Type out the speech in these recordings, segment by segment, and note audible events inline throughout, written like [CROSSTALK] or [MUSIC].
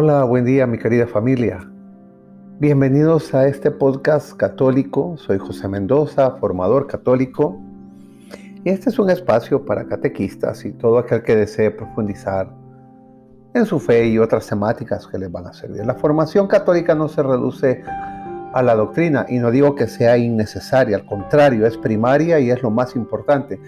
Hola, buen día mi querida familia. Bienvenidos a este podcast católico. Soy José Mendoza, formador católico. Y este es un espacio para catequistas y todo aquel que desee profundizar en su fe y otras temáticas que les van a servir. La formación católica no se reduce a la doctrina y no digo que sea innecesaria, al contrario, es primaria y es lo más importante.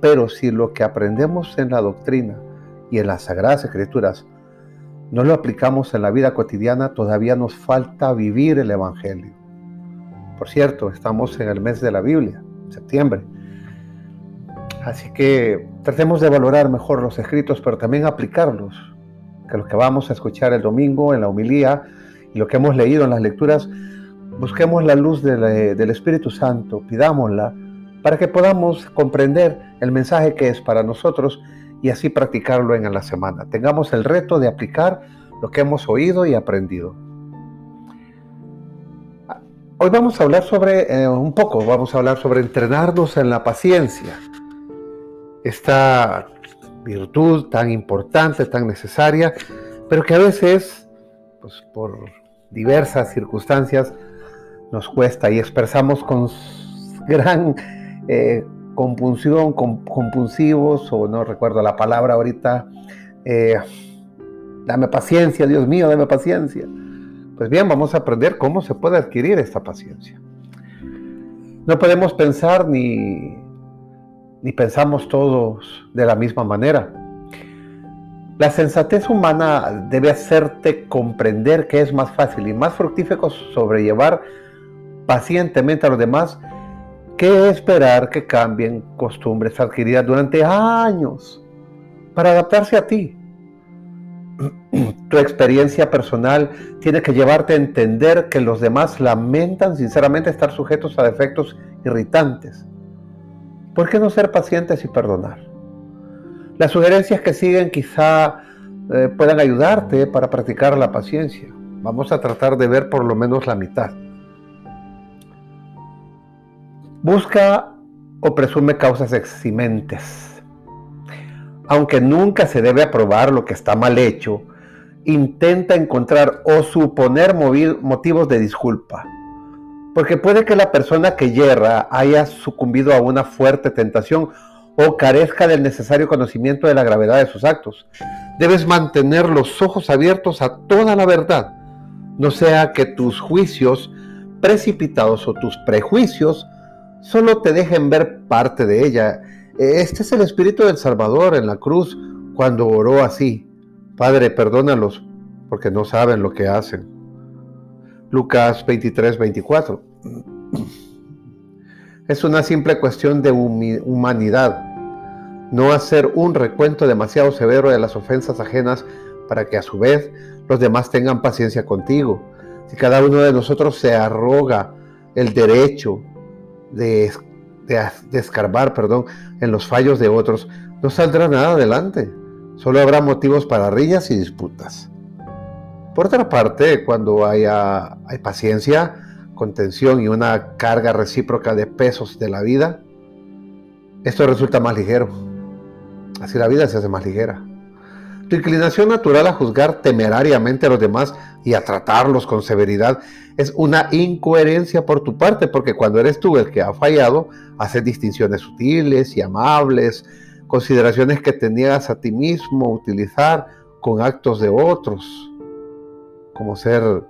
Pero si lo que aprendemos en la doctrina y en las sagradas escrituras no lo aplicamos en la vida cotidiana, todavía nos falta vivir el Evangelio. Por cierto, estamos en el mes de la Biblia, septiembre. Así que tratemos de valorar mejor los escritos, pero también aplicarlos. Que lo que vamos a escuchar el domingo en la humilía y lo que hemos leído en las lecturas, busquemos la luz del Espíritu Santo, pidámosla, para que podamos comprender el mensaje que es para nosotros y así practicarlo en la semana. Tengamos el reto de aplicar lo que hemos oído y aprendido. Hoy vamos a hablar sobre, eh, un poco, vamos a hablar sobre entrenarnos en la paciencia. Esta virtud tan importante, tan necesaria, pero que a veces, pues por diversas circunstancias, nos cuesta y expresamos con gran eh, compunción, compulsivos, o no recuerdo la palabra ahorita, eh, dame paciencia, Dios mío, dame paciencia. Pues bien, vamos a aprender cómo se puede adquirir esta paciencia. No podemos pensar ni, ni pensamos todos de la misma manera. La sensatez humana debe hacerte comprender que es más fácil y más fructífero sobrellevar pacientemente a los demás que esperar que cambien costumbres adquiridas durante años para adaptarse a ti. [CLEARS THROAT] Tu experiencia personal tiene que llevarte a entender que los demás lamentan sinceramente estar sujetos a defectos irritantes. ¿Por qué no ser pacientes y perdonar? Las sugerencias que siguen quizá eh, puedan ayudarte para practicar la paciencia. Vamos a tratar de ver por lo menos la mitad. Busca o presume causas eximentes. Aunque nunca se debe aprobar lo que está mal hecho, intenta encontrar o suponer motivos de disculpa. Porque puede que la persona que yerra haya sucumbido a una fuerte tentación o carezca del necesario conocimiento de la gravedad de sus actos. Debes mantener los ojos abiertos a toda la verdad, no sea que tus juicios precipitados o tus prejuicios solo te dejen ver parte de ella. Este es el espíritu del Salvador en la cruz cuando oró así. Padre, perdónalos porque no saben lo que hacen. Lucas 23, 24. Es una simple cuestión de humanidad. No hacer un recuento demasiado severo de las ofensas ajenas para que a su vez los demás tengan paciencia contigo. Si cada uno de nosotros se arroga el derecho de, escarbar perdón, en los fallos de otros, no saldrá nada adelante. Solo habrá motivos para riñas y disputas. Por otra parte, cuando haya, hay paciencia, contención y una carga recíproca de pesos de la vida, esto resulta más ligero. Así la vida se hace más ligera. Tu inclinación natural a juzgar temerariamente a los demás y a tratarlos con severidad es una incoherencia por tu parte, porque cuando eres tú el que ha fallado, haces distinciones sutiles y amables, consideraciones que te niegas a ti mismo utilizar con actos de otros, como ser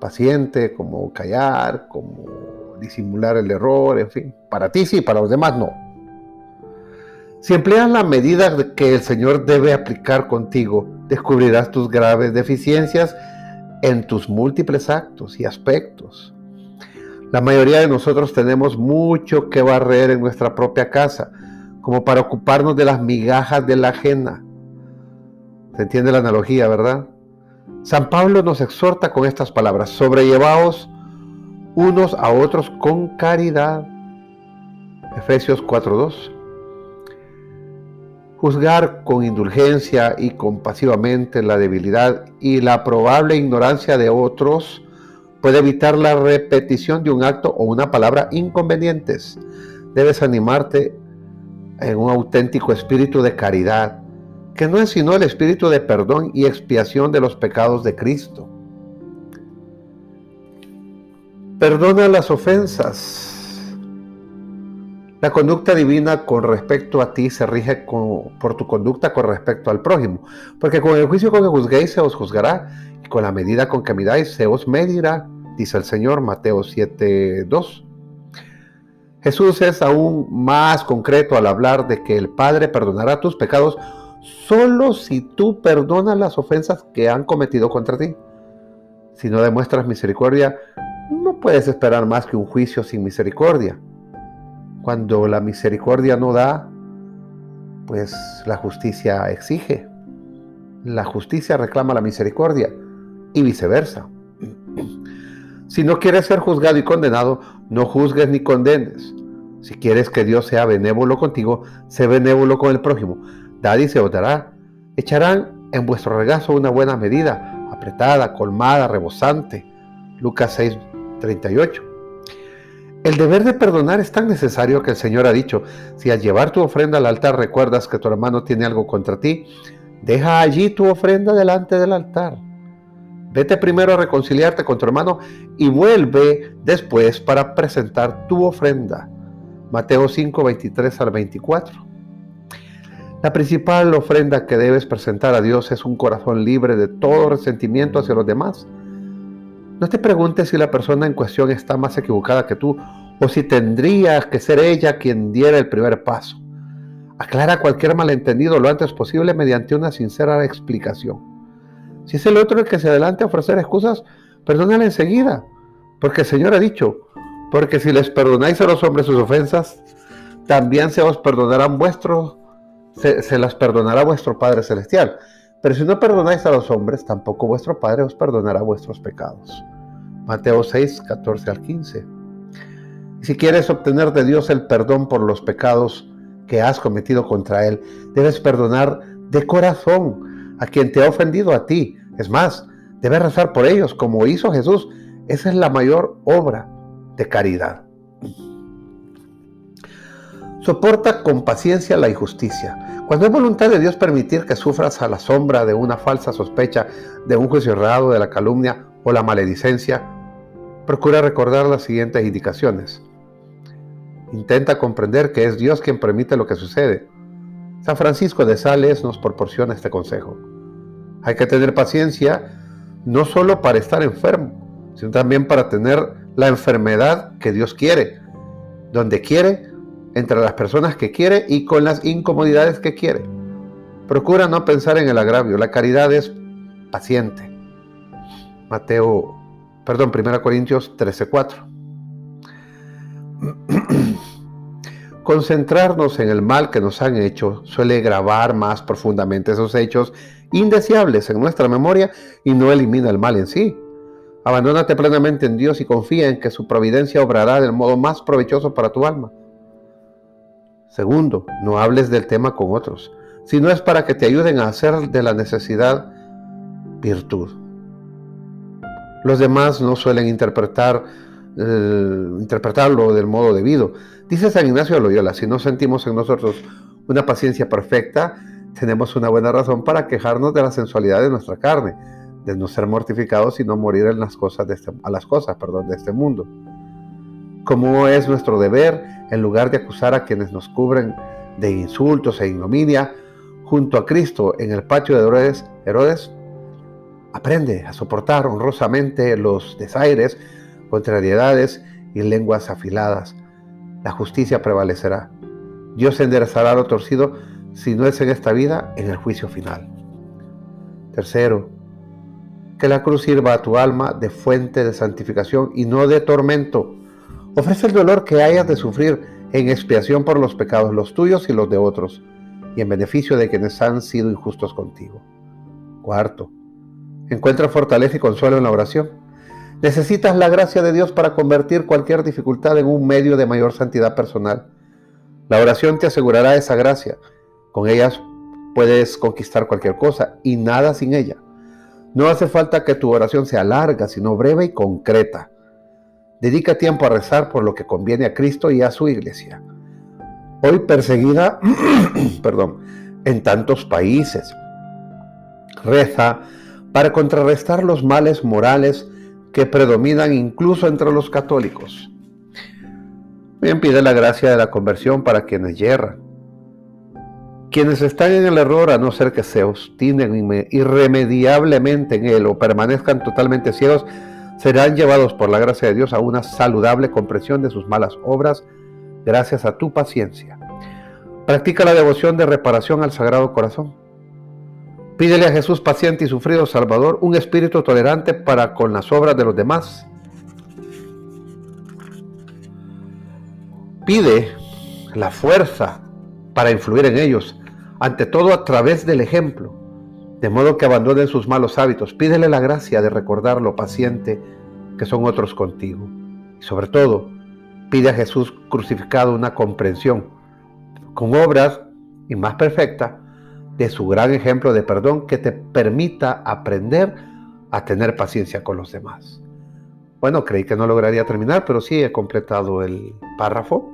paciente, como callar, como disimular el error, en fin. Para ti sí, para los demás no. Si empleas la medida que el Señor debe aplicar contigo, descubrirás tus graves deficiencias en tus múltiples actos y aspectos. La mayoría de nosotros tenemos mucho que barrer en nuestra propia casa, como para ocuparnos de las migajas de la ajena. ¿Se entiende la analogía, verdad? San Pablo nos exhorta con estas palabras, sobrellevaos unos a otros con caridad. Efesios 4.2. Juzgar con indulgencia y compasivamente la debilidad y la probable ignorancia de otros puede evitar la repetición de un acto o una palabra inconvenientes. Debes animarte en un auténtico espíritu de caridad que no es sino el espíritu de perdón y expiación de los pecados de Cristo. Perdona las ofensas. La conducta divina con respecto a ti se rige por tu conducta con respecto al prójimo, porque con el juicio con que juzguéis se os juzgará, y con la medida con que midáis se os medirá, dice el Señor, Mateo 7:2. Jesús es aún más concreto al hablar de que el Padre perdonará tus pecados solo si tú perdonas las ofensas que han cometido contra ti. Si no demuestras misericordia, no puedes esperar más que un juicio sin misericordia. Cuando la misericordia no da, pues la justicia exige. La justicia reclama la misericordia y viceversa. Si no quieres ser juzgado y condenado, no juzgues ni condenes. Si quieres que Dios sea benévolo contigo, sé benévolo con el prójimo. Dad y se os dará. Echarán en vuestro regazo una buena medida, apretada, colmada, rebosante. Lucas 6, 38. El deber de perdonar es tan necesario que el Señor ha dicho, si al llevar tu ofrenda al altar recuerdas que tu hermano tiene algo contra ti, deja allí tu ofrenda delante del altar. Vete primero a reconciliarte con tu hermano y vuelve después para presentar tu ofrenda. Mateo 5, 23 al 24. La principal ofrenda que debes presentar a Dios es un corazón libre de todo resentimiento hacia los demás. No te preguntes si la persona en cuestión está más equivocada que tú o si tendría que ser ella quien diera el primer paso. Aclara cualquier malentendido lo antes posible mediante una sincera explicación. Si es el otro el que se adelante a ofrecer excusas, perdónale enseguida. Porque el Señor ha dicho, porque si les perdonáis a los hombres sus ofensas, también se os perdonarán vuestros, se, las perdonará vuestro Padre Celestial. Pero si no perdonáis a los hombres, tampoco vuestro Padre os perdonará vuestros pecados. Mateo 6, 14 al 15. Y si quieres obtener de Dios el perdón por los pecados que has cometido contra Él, debes perdonar de corazón a quien te ha ofendido a ti. Es más, debes rezar por ellos como hizo Jesús. Esa es la mayor obra de caridad. Soporta con paciencia la injusticia. Cuando es voluntad de Dios permitir que sufras a la sombra de una falsa sospecha, de un juicio errado, de la calumnia o la maledicencia, procura recordar las siguientes indicaciones. Intenta comprender que es Dios quien permite lo que sucede San Francisco de Sales nos proporciona este consejo. Hay que tener paciencia no solo para estar enfermo, sino también para tener la enfermedad que Dios quiere, donde quiere, entre las personas que quiere y con las incomodidades que quiere. Procura no pensar en el agravio, la caridad es paciente. Mateo, perdón, 1 Corintios 13:4. [CLEARS THROAT] Concentrarnos en el mal que nos han hecho suele grabar más profundamente esos hechos indeseables en nuestra memoria y no elimina el mal en sí. Abandónate plenamente en Dios y confía en que su providencia obrará del modo más provechoso para tu alma. Segundo, no hables del tema con otros, si no es para que te ayuden a hacer de la necesidad virtud. Los demás no suelen interpretar interpretarlo del modo debido. Dice San Ignacio de Loyola, si no sentimos en nosotros una paciencia perfecta, tenemos una buena razón para quejarnos de la sensualidad de nuestra carne, de no ser mortificados y no morir en las cosas de este, a las cosas perdón, de este mundo. Como es nuestro deber, en lugar de acusar a quienes nos cubren de insultos e ignominia, junto a Cristo en el patio de Herodes, Herodes aprende a soportar honrosamente los desaires contrariedades y lenguas afiladas. La justicia prevalecerá. Dios enderezará lo torcido, si no es en esta vida, en el juicio final. Tercero, que la cruz sirva a tu alma de fuente de santificación y no de tormento. Ofrece el dolor que hayas de sufrir en expiación por los pecados, los tuyos y los de otros, y en beneficio de quienes han sido injustos contigo. Cuarto, encuentra fortaleza y consuelo en la oración. Necesitas la gracia de Dios para convertir cualquier dificultad en un medio de mayor santidad personal. La oración te asegurará esa gracia. Con ellas puedes conquistar cualquier cosa y nada sin ella. No hace falta que tu oración sea larga, sino breve y concreta. Dedica tiempo a rezar por lo que conviene a Cristo y a su iglesia. Hoy perseguida, [CLEARS THROAT] perdón, en tantos países. Reza para contrarrestar los males morales que predominan incluso entre los católicos. Bien pide la gracia de la conversión para quienes yerran. Quienes están en el error, a no ser que se obstinen irremediablemente en él o permanezcan totalmente ciegos, serán llevados por la gracia de Dios a una saludable comprensión de sus malas obras gracias a tu paciencia. Practica la devoción de reparación al Sagrado Corazón. Pídele a Jesús paciente y sufrido Salvador un espíritu tolerante para con las obras de los demás. Pide la fuerza para influir en ellos, ante todo a través del ejemplo, de modo que abandonen sus malos hábitos. Pídele la gracia de recordar lo paciente que son otros contigo. Y sobre todo, pide a Jesús crucificado una comprensión con obras y más perfecta de su gran ejemplo de perdón que te permita aprender a tener paciencia con los demás. Bueno, creí que no lograría terminar, pero sí he completado el párrafo.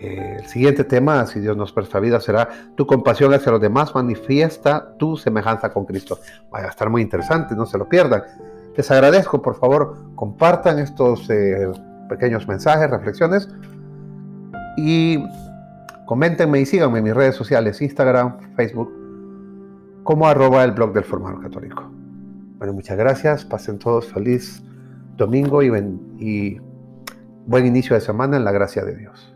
Eh, el siguiente tema, si Dios nos presta vida, será tu compasión hacia los demás manifiesta tu semejanza con Cristo. Va a estar muy interesante, no se lo pierdan. Les agradezco, por favor, compartan estos eh, pequeños mensajes, reflexiones y Coméntenme y síganme en mis redes sociales, Instagram, Facebook, como arroba el blog del formador católico. Bueno, muchas gracias. Pasen todos feliz domingo y, y buen inicio de semana en la gracia de Dios.